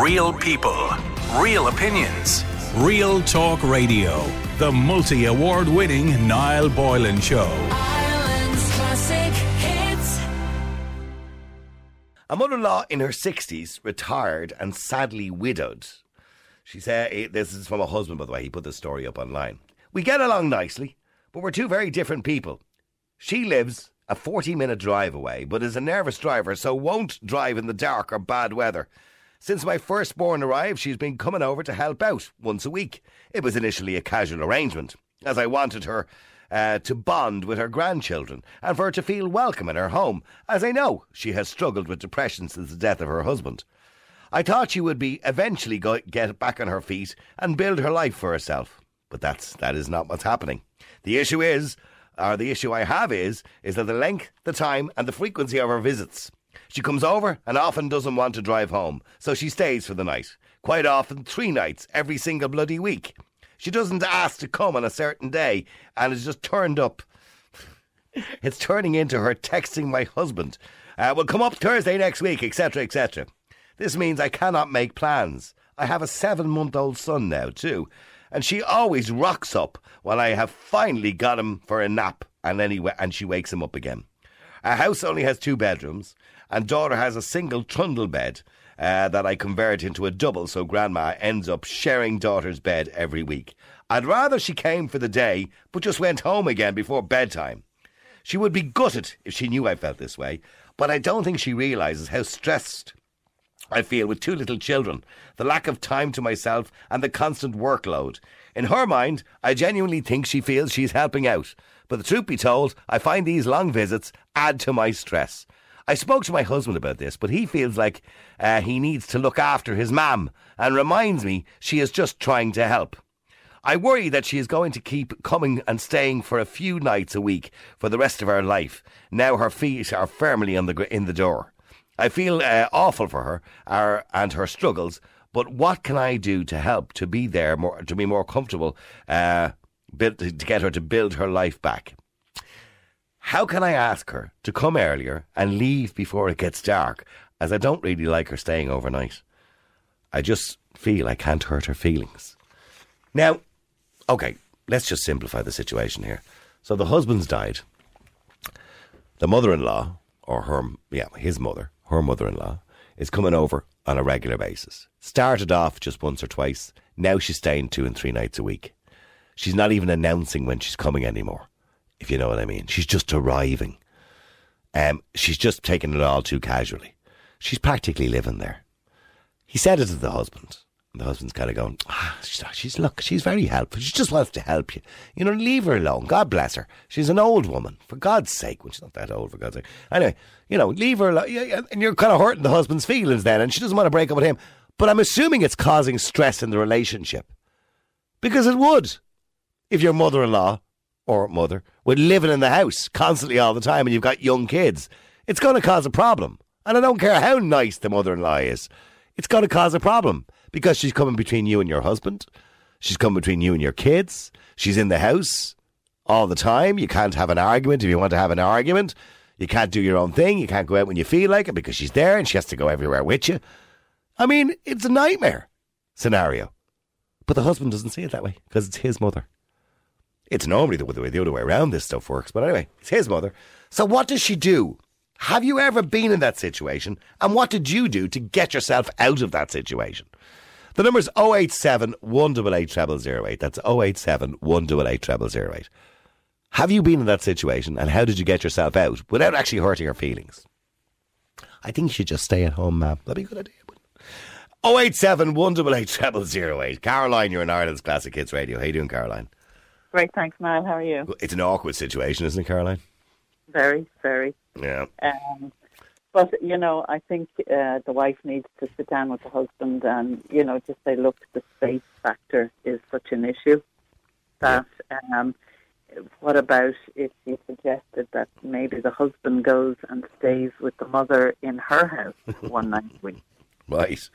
Real people, real opinions. Real Talk Radio. The multi award winning Niall Boylan Show. Ireland's classic hits. A mother in law in her 60s, retired and sadly widowed. She said, eh, This is from a husband, by the way. He put the story up online. We get along nicely, but we're two very different people. She lives a 40 minute drive away, but is a nervous driver, so won't drive in the dark or bad weather. Since my firstborn arrived, she's been coming over to help out once a week. It was initially a casual arrangement, as I wanted her uh, to bond with her grandchildren and for her to feel welcome in her home, as I know she has struggled with depression since the death of her husband. I thought she would be eventually go- get back on her feet and build her life for herself, but that's that is not what's happening. The issue is, or the issue I have is, is that the length, the time, and the frequency of her visits. She comes over and often doesn't want to drive home, so she stays for the night. Quite often, three nights every single bloody week. She doesn't ask to come on a certain day and is just turned up. It's turning into her texting my husband. Uh, we'll come up Thursday next week, etc., etc. This means I cannot make plans. I have a seven month old son now, too, and she always rocks up when I have finally got him for a nap and, then he, and she wakes him up again. Our house only has two bedrooms, and daughter has a single trundle bed uh, that I convert into a double, so grandma ends up sharing daughter's bed every week. I'd rather she came for the day, but just went home again before bedtime. She would be gutted if she knew I felt this way, but I don't think she realises how stressed I feel with two little children, the lack of time to myself, and the constant workload. In her mind, I genuinely think she feels she's helping out. But the truth be told, I find these long visits add to my stress. I spoke to my husband about this, but he feels like uh, he needs to look after his mam and reminds me she is just trying to help. I worry that she is going to keep coming and staying for a few nights a week for the rest of her life. Now her feet are firmly on the in the door. I feel uh, awful for her uh, and her struggles, but what can I do to help to be there more to be more comfortable, uh, build, to get her to build her life back? How can I ask her to come earlier and leave before it gets dark, as I don't really like her staying overnight? I just feel I can't hurt her feelings. Now, okay, let's just simplify the situation here. So the husband's died. The mother-in-law, or her, yeah, his mother, her mother-in-law, is coming over on a regular basis. Started off just once or twice. Now she's staying two and three nights a week. She's not even announcing when she's coming anymore, if you know what I mean. She's just arriving. Um, she's just taking it all too casually. She's practically living there. He said it to the husband. And the husband's kind of going, ah, she's, she's, look, she's very helpful. She just wants to help you. You know, leave her alone. God bless her. She's an old woman. For God's sake. Well, she's not that old, for God's sake. Anyway, you know, leave her alone. And you're kind of hurting the husband's feelings then. And she doesn't want to break up with him. But I'm assuming it's causing stress in the relationship. Because it would. If your mother in law or mother were living in the house constantly all the time and you've got young kids, it's going to cause a problem. And I don't care how nice the mother in law is, it's going to cause a problem because she's coming between you and your husband. She's coming between you and your kids. She's in the house all the time. You can't have an argument if you want to have an argument. You can't do your own thing. You can't go out when you feel like it because she's there and she has to go everywhere with you. I mean, it's a nightmare scenario. But the husband doesn't see it that way because it's his mother. It's normally the, the the other way around this stuff works, but anyway, it's his mother. So what does she do? Have you ever been in that situation? And what did you do to get yourself out of that situation? The number's 087 188 0008. That's 087 188 0008. Have you been in that situation and how did you get yourself out without actually hurting her feelings? I think you should just stay at home, ma'am. That'd be a good idea. wouldn't 087 188 0008. Caroline, you're in Ireland's Classic Hits Radio. How you doing, Caroline? Great, thanks, Niall. How are you? It's an awkward situation, isn't it, Caroline? Very, very. Yeah. Um, but you know, I think uh, the wife needs to sit down with the husband and you know just say, look, the space factor is such an issue that. Um, what about if you suggested that maybe the husband goes and stays with the mother in her house one night a week? Right.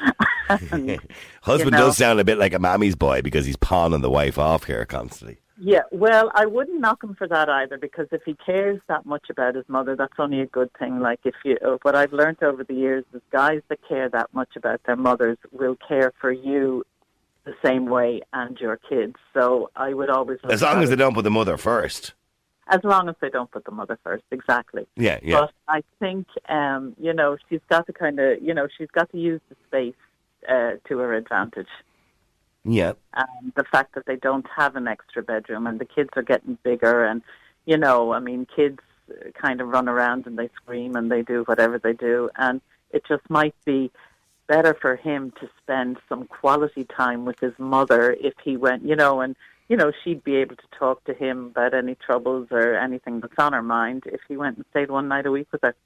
And, Husband know. does sound a bit like a mammy's boy because he's pawning the wife off here constantly. Yeah, well, I wouldn't knock him for that either because if he cares that much about his mother, that's only a good thing. Like if you, uh, what I've learned over the years is guys that care that much about their mothers will care for you the same way and your kids. So I would always As long as they it- don't put the mother first. as long as they don't put the mother first, exactly. Yeah, yeah. But I think, um, you know, she's got to kind of, you know, she's got to use the space uh, to her advantage. Yeah. And the fact that they don't have an extra bedroom and the kids are getting bigger and, you know, I mean, kids kind of run around and they scream and they do whatever they do. And it just might be better for him to spend some quality time with his mother if he went, you know, and, you know, she'd be able to talk to him about any troubles or anything that's on her mind if he went and stayed one night a week with her.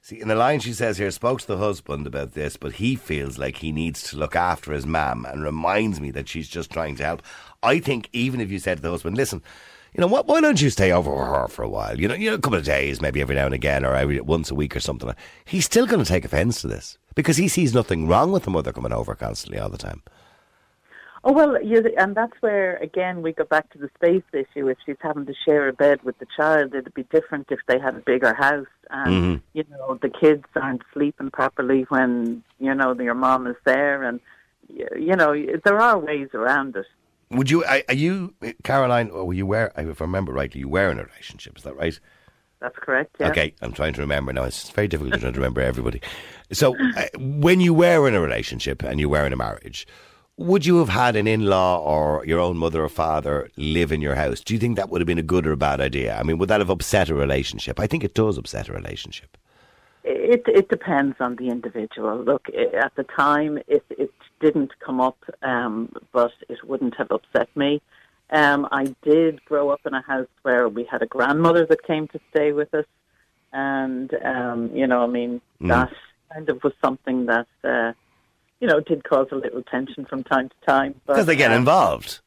See, in the line she says here, spoke to the husband about this, but he feels like he needs to look after his mam and reminds me that she's just trying to help. I think even if you said to the husband, listen, you know what, why don't you stay over with her for a while? You know, you know, a couple of days, maybe every now and again, or every once a week or something. He's still going to take offence to this because he sees nothing wrong with the mother coming over constantly all the time. Oh well, you, and that's where again we go back to the space issue. If she's having to share a bed with the child, it'd be different if they had a bigger house and you know the kids aren't sleeping properly when you know your mom is there, and you know there are ways around it. Would you, are you, Caroline, or were you were, if I remember rightly, you were in a relationship, is that right? That's correct. Yeah. Okay, I'm trying to remember now. It's very difficult to remember everybody. So, uh, when you were in a relationship and you were in a marriage, would you have had an in-law or your own mother or father live in your house? Do you think that would have been a good or a bad idea? I mean, would that have upset a relationship? I think it does upset a relationship. It it depends on the individual. Look, at the time, it it didn't come up, um, but it wouldn't have upset me. Um, I did grow up in a house where we had a grandmother that came to stay with us, and um, you know, I mean, that kind of was something that uh, you know it did cause a little tension from time to time. Because they get um, involved.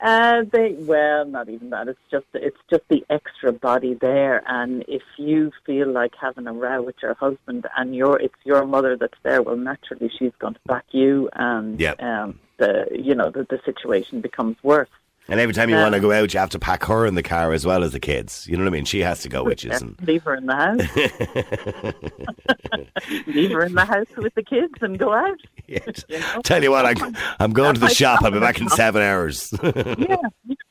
uh, they well, not even that. It's just it's just the extra body there, and if you feel like having a row with your husband and your it's your mother that's there, well, naturally she's going to back you, and Yep. um, the you know the, the situation becomes worse. And every time you um, want to go out, you have to pack her in the car as well as the kids. You know what I mean? She has to go. Yeah, And leave her in the house. leave her in the house with the kids and go out. Yes. You know? Tell you what, I'm, I'm going to the shop. I'll be back in seven hours. yeah,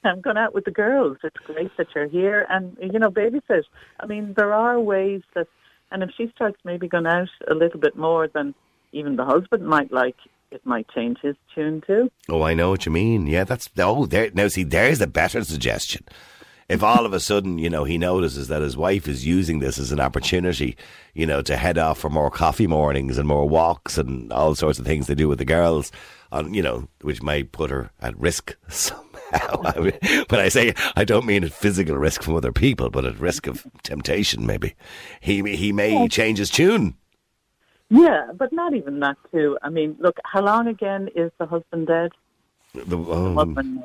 I'm going out with the girls. It's great that you're here, and you know, babysit. I mean, there are ways that, and if she starts maybe going out a little bit more than even the husband might like, it might change his tune too. Oh, I know what you mean. Yeah, that's oh, there now. See, there's a better suggestion. If all of a sudden, you know, he notices that his wife is using this as an opportunity, you know, to head off for more coffee mornings and more walks and all sorts of things they do with the girls, on you know, which might put her at risk somehow. I mean, when I say I don't mean at physical risk from other people, but at risk of temptation, maybe he he may change his tune. Yeah, but not even that too. I mean, look, how long again is the husband dead? The, um, Husband.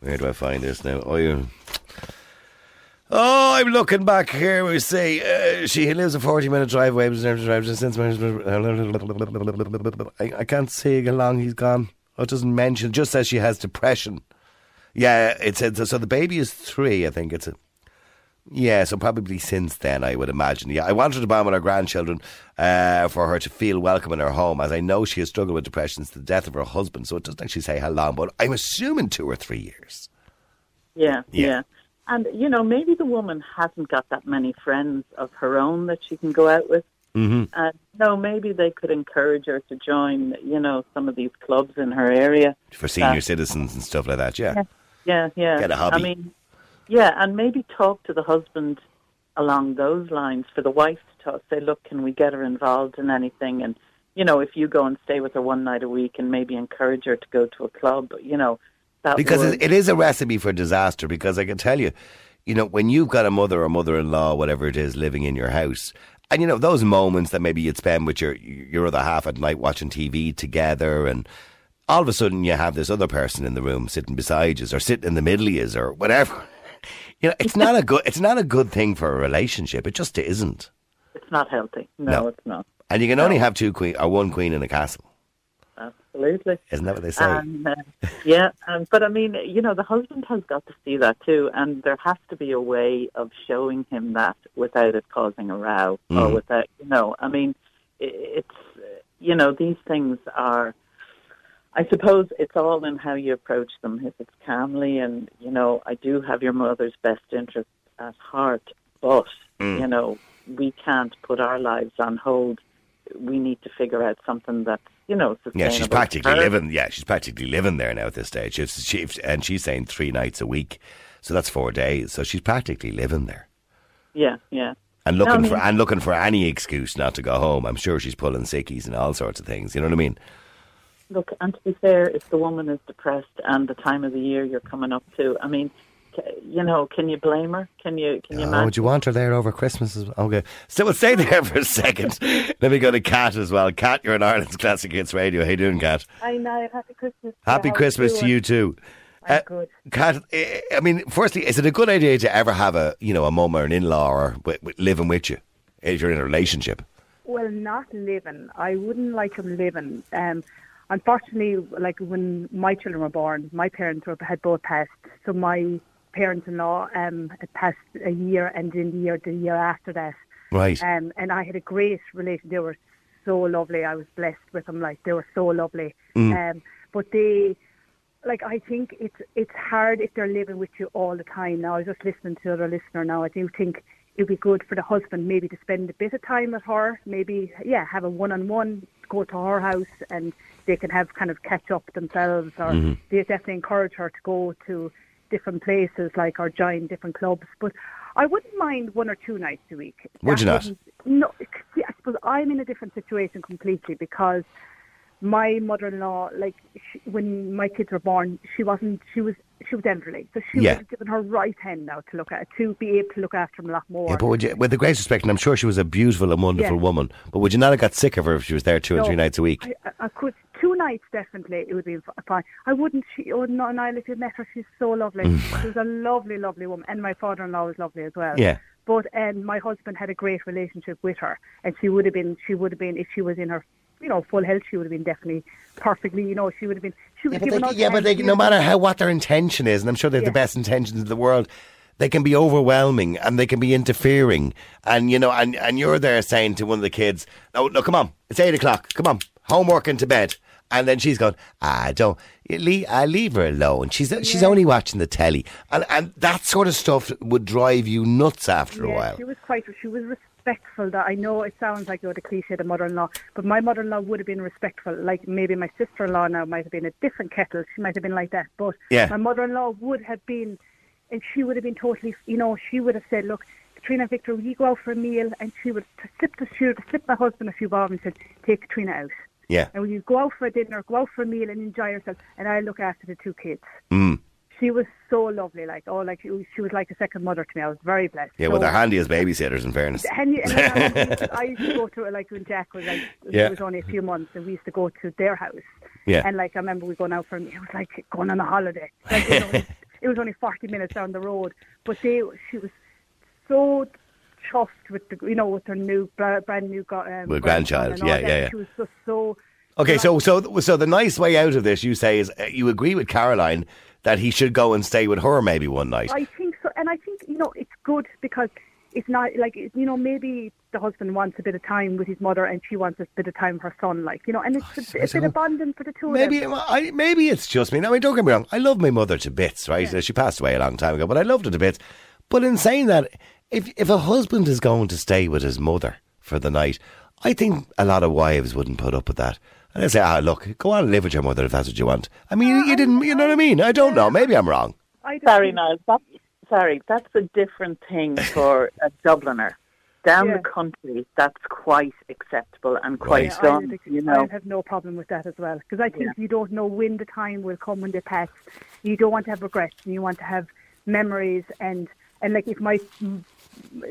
Where do I find this now? Oh, you. Oh, I'm looking back here. We say uh, she lives a 40 minute drive away. Since I, I can't see how long he's gone. Oh, it doesn't mention. It just says she has depression. Yeah, it says so. The baby is three. I think it's a. Yeah, so probably since then, I would imagine. Yeah, I wanted to bond with her grandchildren uh, for her to feel welcome in her home, as I know she has struggled with depression since the death of her husband. So it doesn't actually say how long, but I'm assuming two or three years. Yeah, Yeah. yeah, And you know, maybe the woman hasn't got that many friends of her own that she can go out with. Mm-hmm. And no, maybe they could encourage her to join, you know, some of these clubs in her area. For senior Yeah. citizens and stuff like that, yeah. Yeah, yeah. Get a hobby. I mean, yeah, and maybe talk to the husband along those lines for the wife to talk, say, look, can we get her involved in anything? And you know, if you go and stay with her one night a week, and maybe encourage her to go to a club, you know, that Because would, it, it is a recipe for disaster. Because I can tell you, you know, when you've got a mother or mother-in-law, whatever it is, living in your house, and you know those moments that maybe you'd spend with your your other half at night watching TV together, and all of a sudden you have this other person in the room sitting beside you, or sitting in the middle of you, or whatever. You know, it's not a good. It's not a good thing for a relationship. It just isn't. it's not healthy. No, No. it's not. And you can only have two queen or one queen in a castle. Absolutely. Isn't that what they say? And, uh, yeah, um, but I mean, you know, the husband has got to see that too, and there has to be a way of showing him that without it causing a row or Mm. without, you know, I mean, it's, you know, these things are. I suppose it's all in how you approach them. If it's calmly, and you know, I do have your mother's best interest at heart, but Mm. you know, we can't put our lives on hold. We need to figure out something that's you know sustainable. Yeah, she's practically living. Yeah, she's practically living there now at this stage. It's, she, and she's saying three nights a week, so that's four days. So she's practically living there Yeah, yeah. and No, I looking mean- for and looking for any excuse not to go home. I'm sure she's pulling sickies and all sorts of things. You know what I mean? Look, and to be fair, if the woman is depressed and the time of the year you're coming up to, I mean, you know, can you blame her? Can you? Can you? Oh, imagine? would you want her there over Christmas as well? Okay. So we'll stay there for a second. Let me go to Kat as well. Kat, you're in Ireland's Classic Hits Radio. How you doing, Kat? I know. Happy Christmas. Happy Christmas to you too. I'm good. Kat, I mean, firstly, is it a good idea to ever have a, you know, a mum or an in-law or wi- wi- living with you if you're in a relationship? Well, not living. I wouldn't like him living. Um, unfortunately, like when my children were born, my parents were, had both passed. So my parents-in-law um, had passed a year, and then the year the year after that, Right. um, and I had a great relation. They were so lovely. I was blessed with them. Like they were so lovely. Um, but they, like I think it's it's hard if they're living with you all the time. Now I was just listening to the other listener. Now I do think it'd be good for the husband maybe to spend a bit of time with her. Maybe yeah, have a one-on-one. Go to her house and they can have kind of catch up themselves. Or mm-hmm. they definitely encourage her to go to different places, like or join different clubs. But I wouldn't mind one or two nights a week. Would That you not? No, see, I suppose I'm in a different situation completely because my mother-in-law, like she, when my kids were born, she wasn't. She was. She was elderly, so she Yeah. was given her right hand now to look at to be able to look after them a lot more. Yeah, but would you, with the greatest respect, and I'm sure she was a beautiful and wonderful Yeah. woman, but would you not have got sick of her if she was there two and No, three nights a week? I- I could two nights definitely. It would be fine. I wouldn't. She. Oh no, Niall, if you met her, she's so lovely. she was a lovely, lovely woman, and my father-in-law was lovely as well. Yeah. But um, my husband had a great relationship with her, and she would have been. She would have been if she was in her, you know, full health. She would have been definitely perfectly. You know, she would have been. She would Yeah, but, they, yeah, but they, no matter how what their intention is, and I'm sure they have the best intentions in the world, they can be overwhelming and they can be interfering. And you know, and, and you're there saying to one of the kids, "No, no, come on, it's eight o'clock. Come on, homework and to bed." And then she's going, "Ah, don't leave, leave her alone. She's she's only watching the telly." And and that sort of stuff would drive you nuts after a while. she was quite. She was respectful. That I know it sounds like you're the cliche, the mother-in-law, but my mother-in-law would have been respectful. Like maybe my sister-in-law now might have been a different kettle. She might have been like that, but Yeah. my mother-in-law would have been, and she would have been totally. You know, she would have said, "Look, Katrina, Victor, will you go out for a meal?" And she would to slip the shoe, slip my husband a few bob and said, "Take Katrina out." Yeah. And will you go out for a dinner, go out for a meal, and enjoy yourself? And I look after the two kids. Mm. She was so lovely, like oh, like she was, she was like a second mother to me. I was very blessed. Yeah, well, they're handy as babysitters, in fairness. and, and I, used to go to it like when Jack was like Yeah. he was only a few months, and we used to go to their house. Yeah. And like I remember we going out for a meal. It was like going on a holiday. Like, it, was only, it was only forty minutes down the road, but they she was so chuffed with the you know with her new brand new um, With grandchild, and yeah, yeah, yeah. She was just so. Okay, so so so the nice way out of this, you say, is uh, you agree with Caroline that he should go and stay with her maybe one night. I think so, and I think you know it's good because it's not like you know maybe the husband wants a bit of time with his mother and she wants a bit of time with her son, like you know, and it's a, a bit of bonding for the two Maybe of them. I, maybe it's just me. Now, I mean, don't get me wrong. I love my mother to bits, right? Uh, She passed away a long time ago, but I loved her to bits. But in saying that, if if a husband is going to stay with his mother for the night, I think a lot of wives wouldn't put up with that. And they say, ah, look, go on and live with your mother if that's what you want. I mean, you didn't, you know what I mean? I don't know. Maybe I'm wrong. I Sorry, think- Niall. That's, sorry, that's a different thing for a Dubliner. Down Yeah. the country, that's quite acceptable and quite Yeah, I, You know, I have no problem with that as well because I think Yeah. you don't know when the time will come when they pass. You don't want to have regrets and you want to have memories and and like if my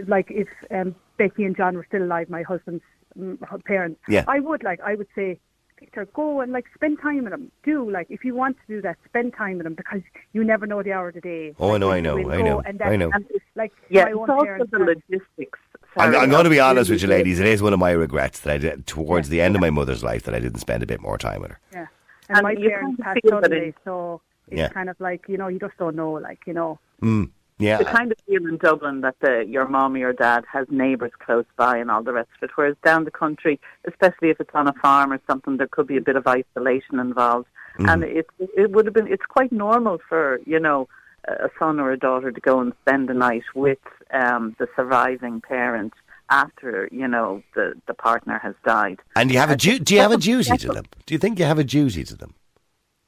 like if um, Becky and John were still alive, my husband's mm, parents, Yeah. I would like I would say. Victor, go and like spend time with them. Do like if you want to do that, spend time with them because you never know the hour of the day. Oh, I know, I know, I know, and I know. and like yeah, my it's own also parents the have- logistics. I'm, I'm going to be honest with you, ladies. It is one of my regrets that I did towards the end of my mother's life that I didn't spend a bit more time with her. Yeah. and, And my you parents kind of passed feel suddenly, so it's Yeah. kind of like you know you just don't know, like you know. Mm, yeah. the kind of feel in Dublin that the, your mom or your dad has neighbours close by and all the rest of it. Whereas down the country, especially if it's on a farm or something, there could be a bit of isolation involved. And it it would have been it's quite normal for you know a son or a daughter to go and spend the night with um, the surviving parent after you know the the partner has died. And you have a du- do you have a duty to them? Do you think you have a duty to them?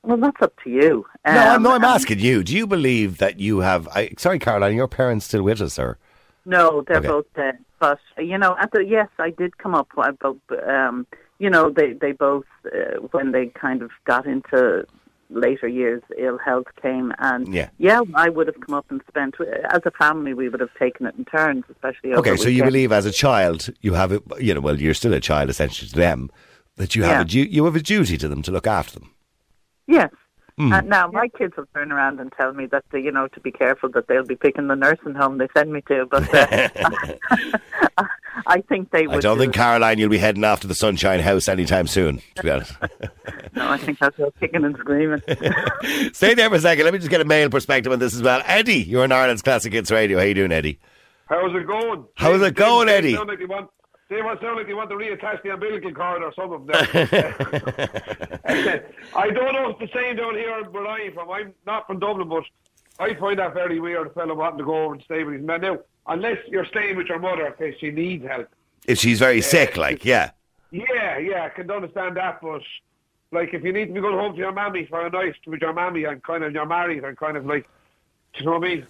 Well, that's up to you. no, I'm, no, I'm Um, asking you. Do you believe that you have? I, sorry, Caroline, your parents still with us, or No, they're Okay. both dead. But you know, at the yes, I did come up. uh, But um, you know, they they both uh, when they kind of got into later years, ill health came, and Yeah. yeah, I would have come up and spent as a family. We would have taken it in turns, especially. okay? So you believe as a child you have a, you know, well, you're still a child essentially to them, that you have Yeah. a du- you have a duty to them to look after them. Yes. Hmm. And now my kids will turn around and tell me that they, you know to be careful that they'll be picking the nursing home they send me to. But uh, I think they would. I don't do think it. Caroline, you'll be heading off to the Sunshine House anytime soon. To be honest, No, I think that's all kicking and screaming. stay there for a second. Let me just get a male perspective on this as well. Eddie, you're on Ireland's Classic Hits Radio. How you doing, Eddie? How's it going? How's it going, Eddie? Sound like they want, they want sound like they want to reattach the umbilical cord or something. there. I don't know if it's the same down here where I'm from. I'm not from Dublin, but I find that very weird. A fellow wanting to go over and stay with his man. Now, unless you're staying with your mother because she needs help. If she's very sick, like yeah, Yeah, yeah, I can understand that, but like if you need to be going home to your mammy for a night with your mammy and kind of you're married and kind of like, do you know what I mean?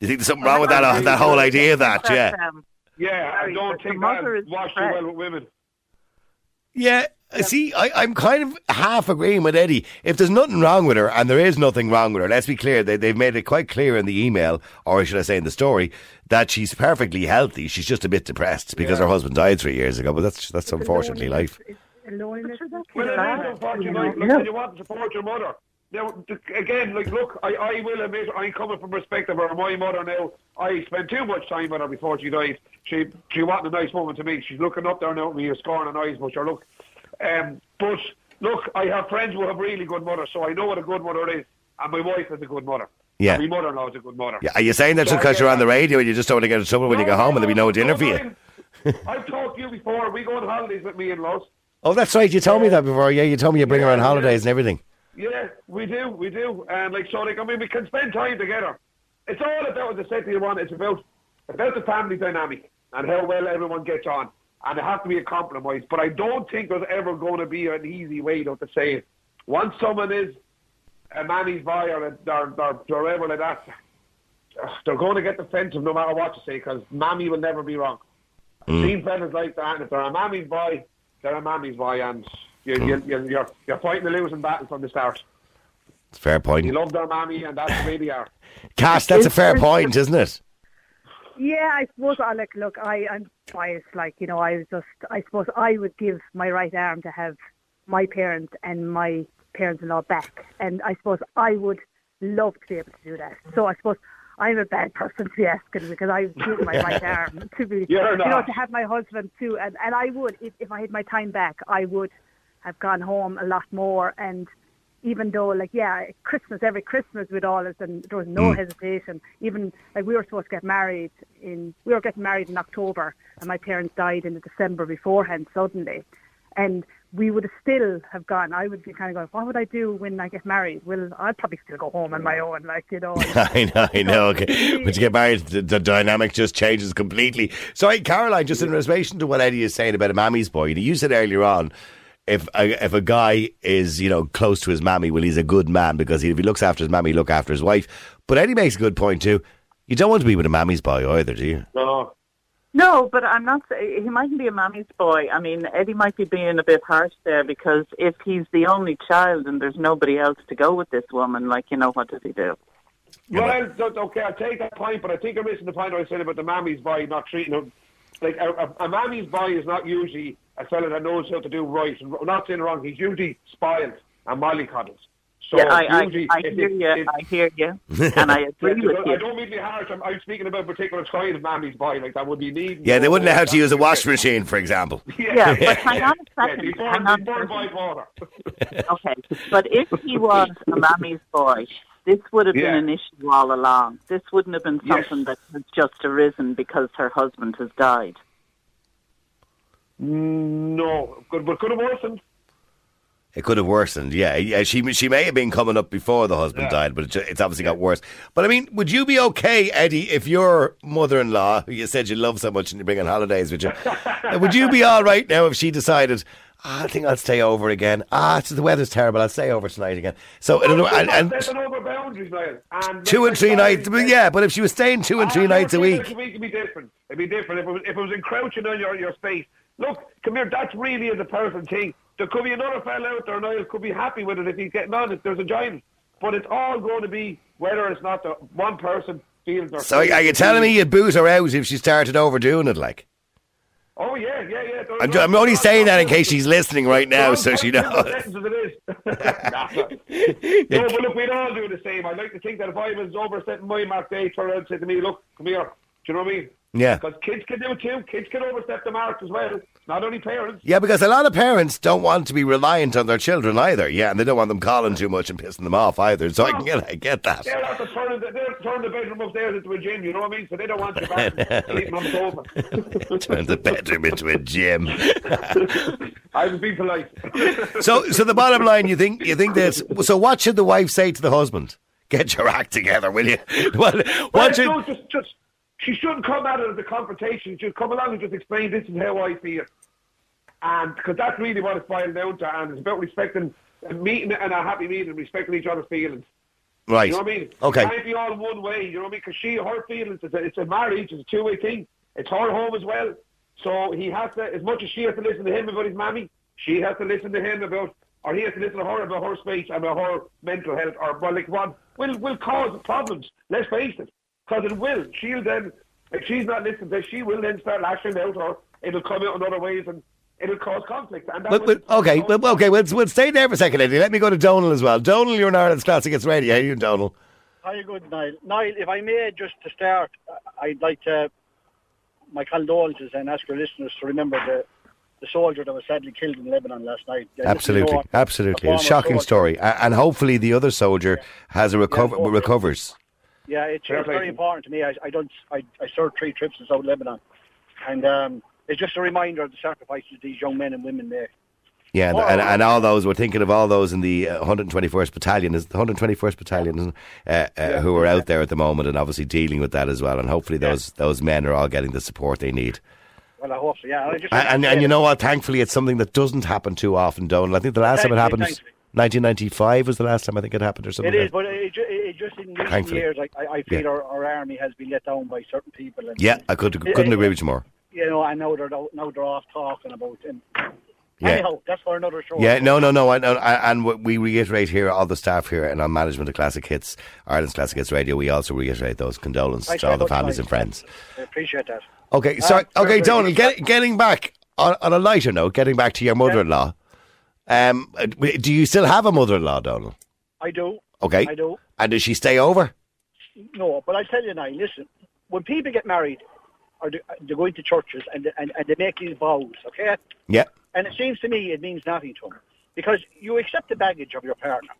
you think there's something wrong with that? Uh, that whole idea of that, yeah. um, Yeah, I don't but the think mother that is wash you well with women. Yeah, uh, see, I, I'm kind of half agreeing with Eddie. If there's nothing wrong with her, and there is nothing wrong with her, let's be clear, they, they've made it quite clear in the email, or should I say in the story, that she's perfectly healthy. She's just a bit depressed because her husband died three years ago, but that's that's unfortunately life. It's a loneliness. Well, it bad, is unfortunate, you know. like, like Yeah. when you want to support your mother. Now, again, like, look, I, I will admit, I'm coming from perspective of my mother now. I spent too much time with her before she died. She she wasn't a nice woman to me. She's looking up there now at me, scoring an eyes, but sure, look. Um, but, look, I have friends who have really good mothers, so I know what a good mother is, and my wife is a good mother. Yeah. And my mother-in-law is a good mother. Yeah, are you saying that So because you're on the radio and you just don't want to get in trouble when you go home and there'll be no dinner for you? I've talked to you before. We go on holidays with me in-laws. Oh, that's right. You told me that before. Yeah, you told me you bring her on Yeah, holidays and everything. Yeah, we do, we do, and like so, like I mean, we can spend time together. It's all about, as I said to you, one. It's about about the family dynamic and how well everyone gets on, and it has to be a compromise. But I don't think there's ever going to be an easy way though, to say it. Once someone is a mammy's boy or a, or, or whatever like that, they're going to get defensive no matter what you say because mammy will never be wrong. I've seen fellas like that, and if they're a mammy's boy, they're a mammy's boy, and you, you, you, you're you're fighting a losing battle from the start. Fair point. You love their mammy, and that's the way they are. Cash, that's a fair point, isn't it? Yeah, I suppose I like look, I, I'm biased, like, you know, I was just I suppose I would give my right arm to have my parents and my parents in law back. And I suppose I would love to be able to do that. So I suppose I'm a bad person to be asking because I would give my right arm to be You're you know, not. to have my husband too and, and I would if, if I had my time back I would have gone home a lot more and even though like yeah christmas every christmas with all us and there was no mm. hesitation. Even like we were supposed to get married in we were getting married in october and my parents died in the december beforehand suddenly. And we would have still have gone. I would be kind of going what would i do when i get married? Well i'd probably still go home on my mm. own like you know? I know, I know. Okay. But you get married, the, the dynamic just changes completely. Sorry, Caroline, just in mm. relation to what Eddie is saying about a mammy's boy, you, know, you said earlier on, if a, if a guy is, you know, close to his mammy, well, he's a good man because if he looks after his mammy, he look after his wife. But Eddie makes a good point too. You don't want to be with a mammy's boy either, do you? No. No, but I'm not. say- He mightn't be a mammy's boy. I mean, Eddie might be being a bit harsh there because if he's the only child and there's nobody else to go with this woman, like you know, what does he do? Well, that's okay, I'll take that point, but I think I'm missing the point I was saying about the mammy's boy not treating him. Like, a, a, a mammy's boy is not usually a fella that knows how to do right. And I'm not saying wrong, he's usually spoiled and mollycoddled. So yeah, I, usually, I, I if hear it- you. it- I hear you, and I agree Yeah, with I you. don't mean to be harsh. I'm, I'm speaking about a particular kind of mammy's boy. Like that would be needing. Yeah, they wouldn't know how to use a Yeah. washing machine, for example. Yeah, but hang on a Yeah, second. be hang born, on be a by water. Okay, but if he was a mammy's boy, this would have Yeah. been an issue all along. This wouldn't have been Yes. something that has just arisen because her husband has died. No, good, but it could have worsened. It could have worsened. Yeah, yeah. She she may have been coming up before the husband Yeah. died, but it it's obviously got worse. But I mean, would you be okay, Eddie, if your mother-in-law, who you said you love so much and you bring on holidays with you, would you be all right now if she decided? "Ah, I think I'll stay over again. Ah, it's, the weather's terrible. I'll stay over tonight again. So, in other- and, and Stepping over boundaries, And two and three nights. But yeah, but if she was staying two and three nights a week, It'd be, it'd be different. It'd be different if it was, if it was encroaching on your, your space. Look, come here. That's really is a person thing. There could be another fella out there, Niall, could be happy with it if he's getting on. If there's a giant, but it's all going to be whether it's not the one person feels. Or so are you telling me you'd boot her out if she started overdoing it? Like, Oh yeah, yeah, yeah. I'm, I'm only saying that in case she's listening right now, so she knows. It no, but look, we'd all do the same. I'd like to think that if I was overstepping my mark, they turn around and say to me, "Look, come here." Do you know what I mean? Yeah. Because kids can do it too. Kids can overstep the mark as well. Not only parents. Yeah, because a lot of parents don't want to be reliant on their children either. Yeah, and they don't want them calling too much and pissing them off either. So I can get, I get that. They're turning the, they're turning the bedroom upstairs into a gym. You know what I mean? So they don't want you back sleeping on the sofa. Turn the bedroom into a gym. I was being polite. So, so the bottom line, you think, you think this. So, what should the wife say to the husband? Get your act together, will you? What, Well, what should? no, just, just, she shouldn't come out of the confrontation. She should come along and just explain this is how I feel. And because that's really what it's boiled down to. And it's about respecting a meeting and a happy meeting, respecting each other's feelings. Right. You know what I mean? Okay. It can't be all one way. You know what I mean? Because she, her feelings, it's a, it's a marriage, it's a two way thing. It's her home as well. So he has to, as much as she has to listen to him about his mammy, she has to listen to him about, or he has to listen to her about her space and about her mental health, or well, like what will will cause problems. Let's face it, because it will. She'll then, if she's not listening to, she will then start lashing out, or it'll come out in other ways, and it'll cause conflict. And that's Well, well, okay, well, okay, we'll, we'll stay there for a second, Eddie. Let me go to Donal as well. Donal, you're in Ireland's Classic Hits Radio. How are you, Donal? How are you good, Niall? Niall, if I may, just to start, I'd like to, my condolences and ask your listeners to remember the, the soldier that was sadly killed in Lebanon last night. Absolutely, you know, absolutely. a It's a shocking soldier. story. And hopefully the other soldier has a recover, Yeah, recovers. Yeah, it's, it's very important to me. I, I don't, I, I served three trips in South Lebanon, and um, it's just a reminder of the sacrifices these young men and women make. Yeah, and, and, and all those, we're thinking of all those in the uh, 121st Battalion, is the 121st Battalion, uh, uh, who are out there at the moment and obviously dealing with that as well. And hopefully those, those men are all getting the support they need. Well, I hope so. Yeah, And, and, and you know what? Thankfully, it's something that doesn't happen too often, Donal. I think the last time it Thankfully, happened thankfully. 1995 was the last time I think it happened or something. It is, but it, it just in recent Thankfully. years, like, I, I feel Yeah. our, our army has been let down by certain people. And, Yeah, I could, couldn't agree with you more. You know, I know they're now they're off talking about. And, Yeah. Anyhow, that's for another show. Yeah, no, no, no. I, I, and we reiterate here, all the staff here and on management of Classic Hits, Ireland's Classic Hits Radio, we also reiterate those condolences to all the families and friends. I appreciate that. Okay, Uh, sorry. very, Okay, very Donal, get, getting back on, on a lighter note, getting back to your mother-in-law. Um, uh, do you still have a mother-in-law, Donald? I do. Okay. I do. And does she stay over? No, but I tell you now, listen, when people get married, or they- they're going to churches and, and, and they make these vows, okay? Yeah. And it seems to me it means nothing to them. Because you accept the baggage of your partner.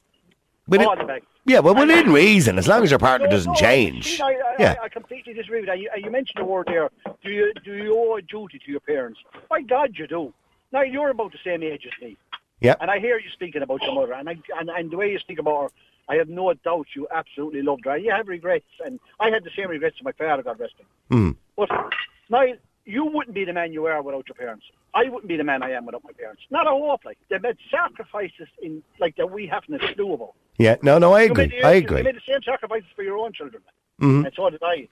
But all the baggage. yeah, well, within reason, as long as your partner No, doesn't no, change. I, I, yeah. I, I completely disagree with that. You, you mentioned the word there. Do you do you owe a duty to your parents? By God, you do. Now you're about the same age as me, yeah. and I hear you speaking about your mother, and I, and, and the way you speak about her, I have no doubt you absolutely loved her. You have regrets, and I had the same regrets to my father, God rest him. Mm. But now you wouldn't be the man you are without your parents. I wouldn't be the man I am without my parents. Not a hope, like they made sacrifices in like that we haven't a clue about. Yeah. No, no, I agree. I agree. you made the same sacrifices for your own children, Mhm. and so did I.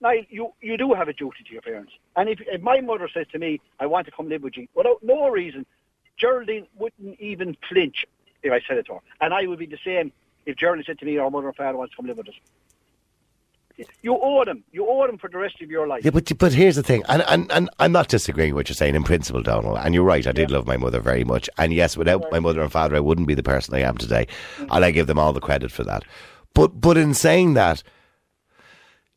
Now, you, you do have a duty to your parents. And if, if my mother says to me, I want to come live with you, without no reason, Geraldine wouldn't even flinch if I said it to her. And I would be the same if Geraldine said to me, our mother and father wants to come live with us. You owe them. You owe them for the rest of your life. Yeah, but but here's the thing, and, and and I'm not disagreeing with what you're saying in principle, Donald. And you're right. I did love my mother very much, and yes, without my mother and father, I wouldn't be the person I am today, and I give them all the credit for that. But but in saying that,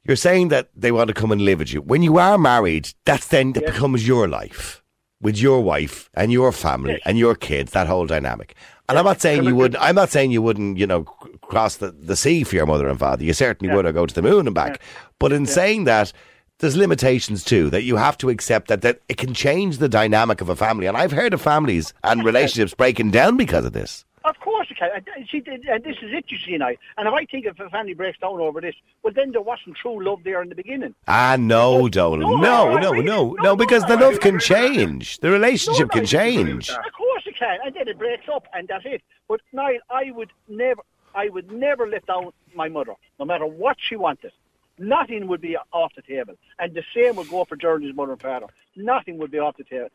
you're saying that they want to come and live with you. When you are married, that's then that becomes your life with your wife and your family and your kids. That whole dynamic. And I'm not saying you would. I'm not saying you wouldn't. You know, c- cross the, the sea for your mother and father. You certainly would, or go to the moon and back. But in saying that, there's limitations too. That you have to accept that that it can change the dynamic of a family. And I've heard of families and relationships breaking down because of this. Of course it can. See, this is it, you see, now. And if I think if a family breaks down over this, well, then there wasn't true love there in the beginning. Ah, no, Donald. No, no, no, no, because the love can change. The relationship can change. Of course it can, and then it breaks up, and that's it. But Niall, I would never, I would never let down my mother, no matter what she wanted. Nothing would be off the table, and the same would go for Journey's mother and father. Nothing would be off the table.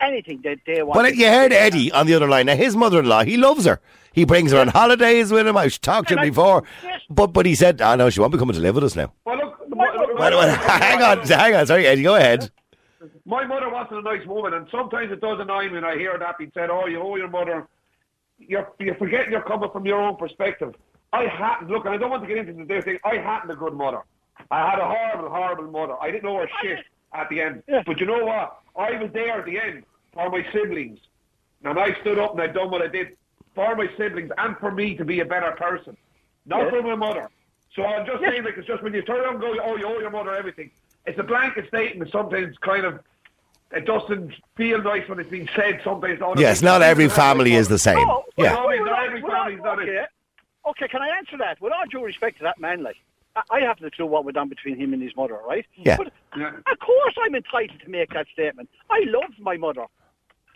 Anything that they want. Well, you heard Eddie on the other line. Now, his mother-in-law, he loves her. He brings her on holidays with him. I've talked to him before. yes. But but he said, ah, "I know she won't be coming to live with us now." Well, look, My my, Well, well, hang on, hang on. Sorry, Eddie, go ahead. my mother wasn't a nice woman, and sometimes it does annoy me when I hear that being said. Oh, you owe your mother. You're you're forgetting you're coming from your own perspective. I hadn't look, and I don't want to get into the thing. I hadn't a good mother. I had a horrible, horrible mother. I didn't know her shit at the end. Yeah. But you know what? I was there at the end for my siblings, and I stood up and I done what I did for my siblings and for me to be a better person, not Yeah. for my mother. So I'm just Yeah. saying, like, it's just when you turn around and go, oh, you owe your mother everything. It's a blanket statement. Sometimes kind of it doesn't feel nice when it's being said. Sometimes. oh, Yes, not every family is the oh, same. No, Yeah. well, Yeah. Every well, family's not okay. okay, can I answer that? With all due respect to that man, like, I, I haven't a clue what went on between him and his mother, right? Yeah. But Yeah. of course I'm entitled to make that statement. I loved my mother.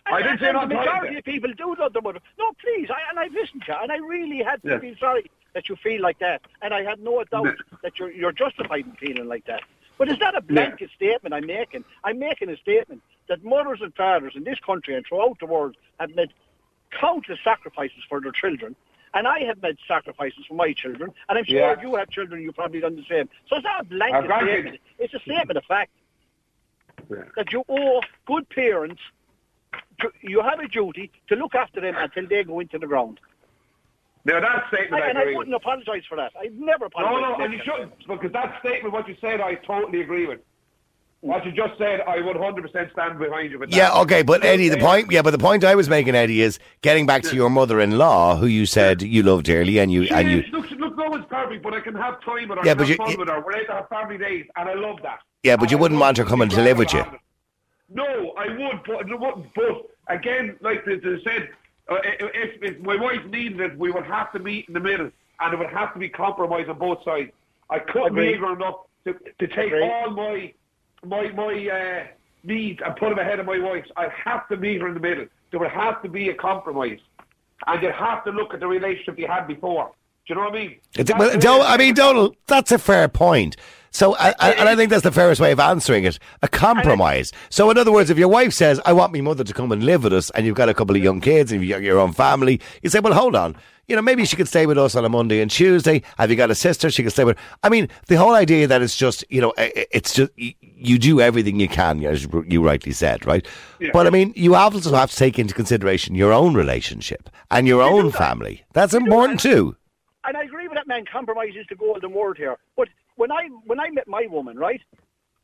I didn't say and not the majority of people do love their mother. No, please, I, and I've listened to you, and I really had to Yes. feel sorry that you feel like that, and I had no doubt that you're, you're justified in feeling like that. But it's not a blanket statement I'm making. I'm making a statement that mothers and fathers in this country and throughout the world have made countless sacrifices for their children. And I have made sacrifices for my children, and I'm sure Yeah. if you have children, you've probably done the same. So it's not a blanket I've statement. It's a statement of fact Yeah. that you owe good parents, to, you have a duty to look after them until they go into the ground. Now that statement, I, I and I agree with. wouldn't apologise for that. I'd never No, apologise. no, for and you shouldn't, because that statement, what you said, I totally agree with. What you just said, I would 100% stand behind you with that. Yeah, okay, but Eddie, the point, yeah, but the point I was making, Eddie, is getting back to your mother-in-law, who you said you love dearly, and you She and you. look, look, no one's perfect, but I can have time with her, Yeah, yeah, but have you- fun you- with her, we're able to have family days, and I love that. Yeah, but you I wouldn't want her coming to live with you. No, I would, but, but again, like they they said, uh, if, if my wife needed it, we would have to meet in the middle, and it would have to be compromise on both sides. I couldn't Agreed. leave her enough to, to take Agreed. all my my my uh, needs and put them ahead of my wife's. I'd have to meet her in the middle. There would have to be a compromise, and you'd have to look at the relationship you had before. Do you know what I mean? It's, That's well, the Donald, way- I mean, Donald, that's a fair point. So, I, I, and I think that's the fairest way of answering it a compromise. So, in other words, if your wife says, I want my mother to come and live with us, and you've got a couple of young kids and you've got your own family, you say, Well, hold on. You know, maybe she could stay with us on a Monday and Tuesday. Have you got a sister? She could stay with. I mean, the whole idea that it's just, you know, it's just, you do everything you can, as you rightly said, right? Yeah. But I mean, you also have to take into consideration your own relationship and your own family. That's important too. and I agree with that man. Compromise is the golden word here. But when I when I met my woman, right,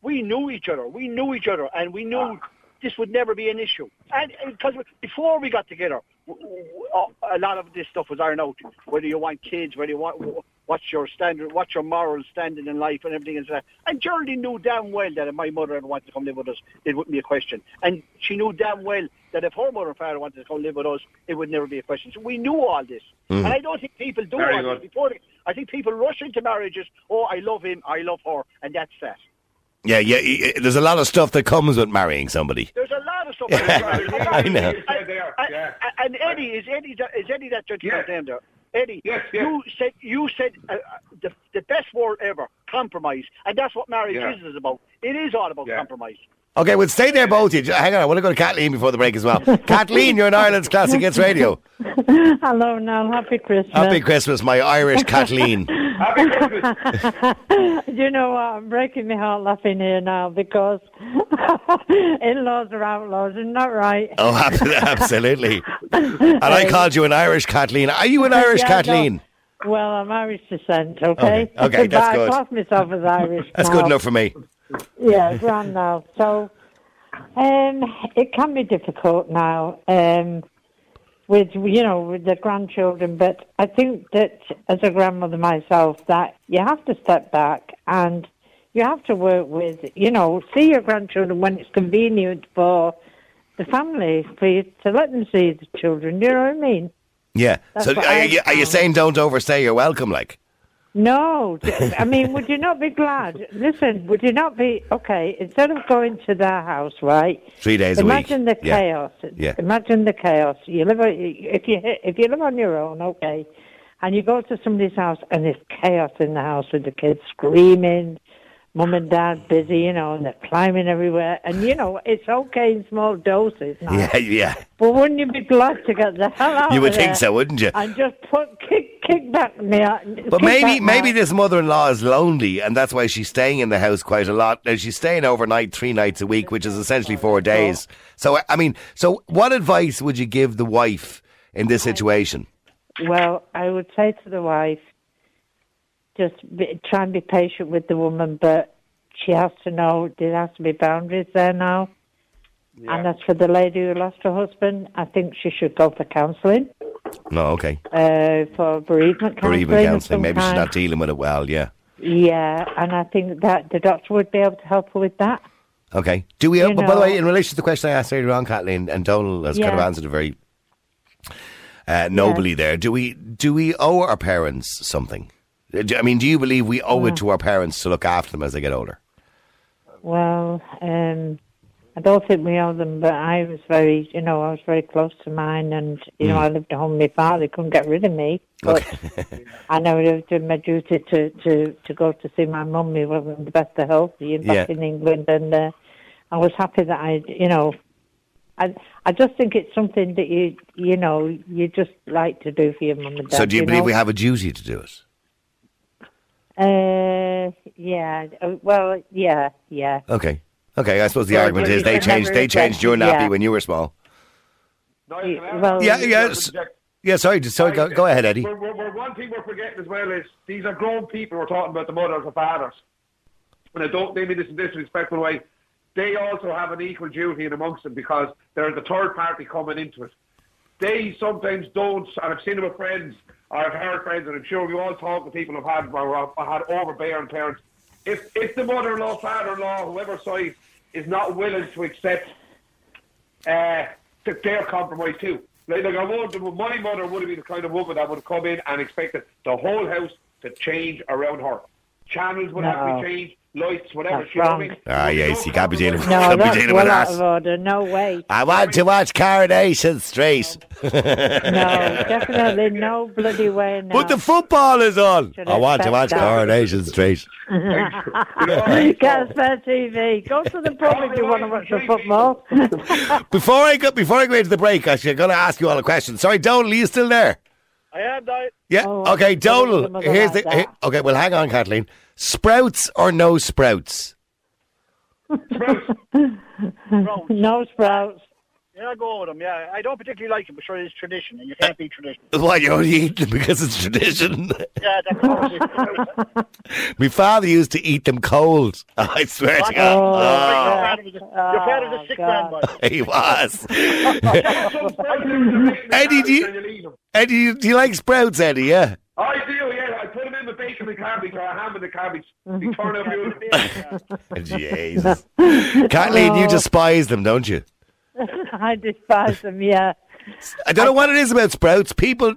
we knew each other. We knew each other, and we knew ah. this would never be an issue. And because before we got together, a lot of this stuff was ironed out. Whether you want kids, whether you want what's your standard, what's your moral standing in life, and everything that. And Geraldine knew damn well that if my mother ever wanted to come live with us, it wouldn't be a question. And she knew damn well that if her mother and father wanted to come live with us, it would never be a question. So we knew all this. Mm-hmm. And I don't think people do Very all this before. I think people rush into marriages. Oh, I love him, I love her, and that's that. Yeah, yeah. There's a lot of stuff that comes with marrying somebody. There's a lot of stuff. Yeah, I know. You said there, And, yeah. and Eddie is Eddie is Eddie that gentleman's name there. Eddie, Yes, yes. you said you said uh, uh, the the best word ever, compromise, and that's what marriage Yeah. is, is about. It is all about Yeah. compromise. Okay, well, stay there, both of you. Hang on, I want to go to Kathleen before the break as well. Kathleen, you're in Ireland's Classic Hits Radio. Hello, Niall. Happy Christmas. Happy Christmas, my Irish Kathleen. Happy Christmas. you know what? I'm breaking my heart laughing here now because in-laws are outlaws, isn't that right? Oh, absolutely. And I called you an Irish Kathleen. Are you an Irish Yeah, Kathleen? no. Well, I'm Irish descent, okay? Okay, okay, that's I good. class myself as Irish. That's now. good enough for me. Yeah, grand now. So, um, it can be difficult now um, with you know with the grandchildren, but I think that as a grandmother myself, that you have to step back and you have to work with you know see your grandchildren when it's convenient for the family for you to let them see the children. You know what I mean? Yeah. That's so are I you, are you saying don't overstay your welcome, like? No, I mean, would you not be glad? Listen, would you not be okay? Instead of going to their house, right? Three days a week. Imagine the Yeah. chaos. Yeah. Imagine the chaos. You live uh, if you if you live on your own, okay, and you go to somebody's house and there's chaos in the house with the kids screaming, mum and dad busy, you know, and they're climbing everywhere, and you know it's okay in small doses. Now. Yeah, yeah. But wouldn't you be glad to get the hell out of there? You would think so, wouldn't you? And just put kick kick back me. Uh, but maybe maybe this mother-in-law is lonely, and that's why she's staying in the house quite a lot. Now she's staying overnight, three nights a week, which is essentially four days. So I mean, so what advice would you give the wife in this situation? Well, I would say to the wife, just be, try and be patient with the woman, but she has to know there has to be boundaries there now. And as for the lady who lost her husband, I think she should go for counselling, No, okay, uh, for bereavement counselling. bereavement counselling. Maybe she's not dealing with it well. Yeah. Yeah, and I think that the doctor would be able to help her with that. Okay. Do we? You but by the way, in relation to the question I asked earlier on, Kathleen and Donald has kind of Yeah. answered it very uh, nobly there. Do we? Do we owe our parents something? I mean, do you believe we owe it to our parents to look after them as they get older? Well, um, I don't think we owe them, but I was very, you know, I was very close to mine, and you know, I lived at home with my father. He couldn't get rid of me, but I never have done my duty to to to go to see my mum. He wasn't the best of health he was back Yeah. in England, and uh, I was happy that I, you know. I, I just think it's something that you you know you just like to do for your mum and dad. so, do you, believe know? we have a duty to do it? Uh, yeah. uh, Well, yeah, yeah. Okay. Okay. I suppose the Well, argument you is they can changed. never They changed your regret- nappy yeah. when you were small. No, you can Well, Yeah. Yes. Yeah. Sorry. just- Sorry. Go, go ahead, Eddie. We're, we're, we're- one thing we're forgetting as well is these are grown people. We're talking about the mothers and fathers, and I don't mean this in a disrespectful way. They also have an equal duty in amongst them because they're the third party coming into it. They sometimes don't, and I've seen it with friends, or I've heard friends, and I'm sure we all talk to people who've had had overbearing parents. If if the mother-in-law, father-in-law, whoever side is not willing to accept uh, th- their compromise too. Like, like I would, my mother would have been the kind of woman that would have come in and expected the whole house to change around her. Channels would have to No. be changed, lights, whatever. That's you know what I wrong. mean? Ah, yes, you can't be dealing with- No, Can't be that's dealing with out that. of order. No way. I want to watch Coronation Street. No, definitely no bloody way. No. But the football is on. Should I want to watch that. Coronation Street. Get a spare TV. Go to the pub if you want to watch the football. Before I go, before I go into the break, actually, I'm going to ask you all a question. Sorry, Donald, are you still there? I am died. Yeah. Oh, okay, I thought it was Donald. Here's the. here- okay, well, hang on, Kathleen. Sprouts or no sprouts? Sprouts. no sprouts. Yeah, I go with them. Yeah, I don't particularly like them, but sure, it's tradition, and you can't beat tradition. Why you only eat them because it's tradition? Yeah, that's course. My father used to eat them cold. I swear to Oh, ah. oh God. Your father's a sick man, boy. Oh, he was. Eddie, Eddie, do you- Eddie, do you like sprouts, Eddie? Yeah. I do, yeah. I put them in the bacon and cabbage or a ham and the cabbage. They turn out beautiful. Jesus. Kathleen, you despise them, don't you? I despise them. Yeah. I don't know what it is about sprouts. People,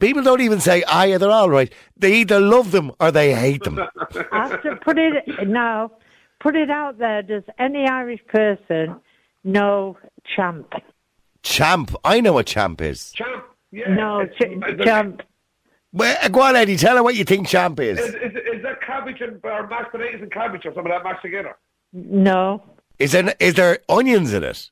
people don't even say, "Ah, yeah, they're all right." They either love them or they hate them. I have to put it now. Put it out there. Does any Irish person know champ? Champ, I know what champ is. Champ, yeah. No, ch- champ. Well, uh, go on, Eddie. Tell her what you think champ Is, is. is, is that cabbage and or mashed potatoes and cabbage or some of that mashed together? No. Is there is there onions in it?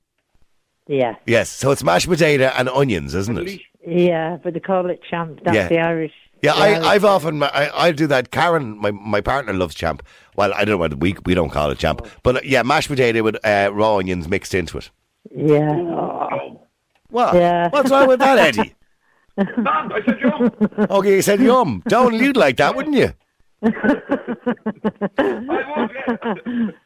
Yeah. Yes. So it's mashed potato and onions, isn't it? Yeah, but they call it champ. That's Yeah. the Irish. Yeah, I, I've often I, I do that. Karen, my, my partner loves champ. Well, I don't know whether we we don't call it champ, but uh, yeah, mashed potato with uh, raw onions mixed into it. Yeah. Oh. What? Yeah. What's wrong with that, Eddie? None. I said yum. Okay, you said yum. Donald, you'd like that, wouldn't you? I would,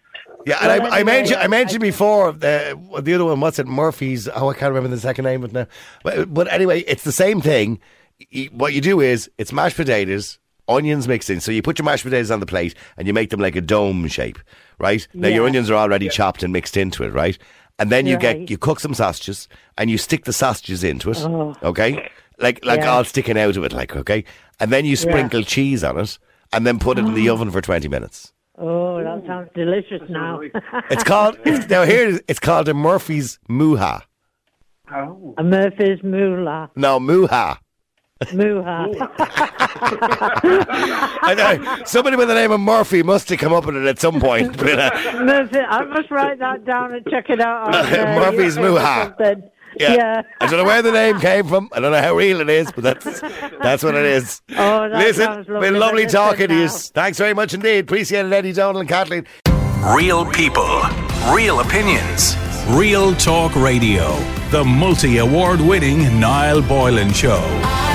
yeah. Yeah, and Well, I, I mentioned I mentioned before the the other one. What's it? Murphy's. Oh, I can't remember the second name of it now. But, but anyway, it's the same thing. What you do is it's mashed potatoes, onions mixed in. So you put your mashed potatoes on the plate and you make them like a dome shape, right? Now your onions are already chopped and mixed into it, right? And then you get you cook some sausages and you stick the sausages into it, oh. okay? Like like Yeah. all sticking out of it, like okay. And then you sprinkle cheese on it and then put it in the oven for twenty minutes. Oh, that sounds delicious now. It's called it's, now here it is, it's called a Murphy's Muha. Oh. a Murphy's Moolah. No, Muha. Moolah. I know, somebody with the name of Murphy must have come up with it at some point. But, uh, Murphy, I must write that down and check it out. On, uh, Murphy's YouTube or something. Yeah. Yeah. I don't know where the name came from. I don't know how real it is, but that's that's what it is. Oh, that Listen, sounds been lovely. lovely talking to you. Thanks very much indeed. Appreciate it, Eddie Donald and Kathleen. Real people, real opinions. Real Talk Radio. The multi award winning Niall Boylan Show. Ireland's classic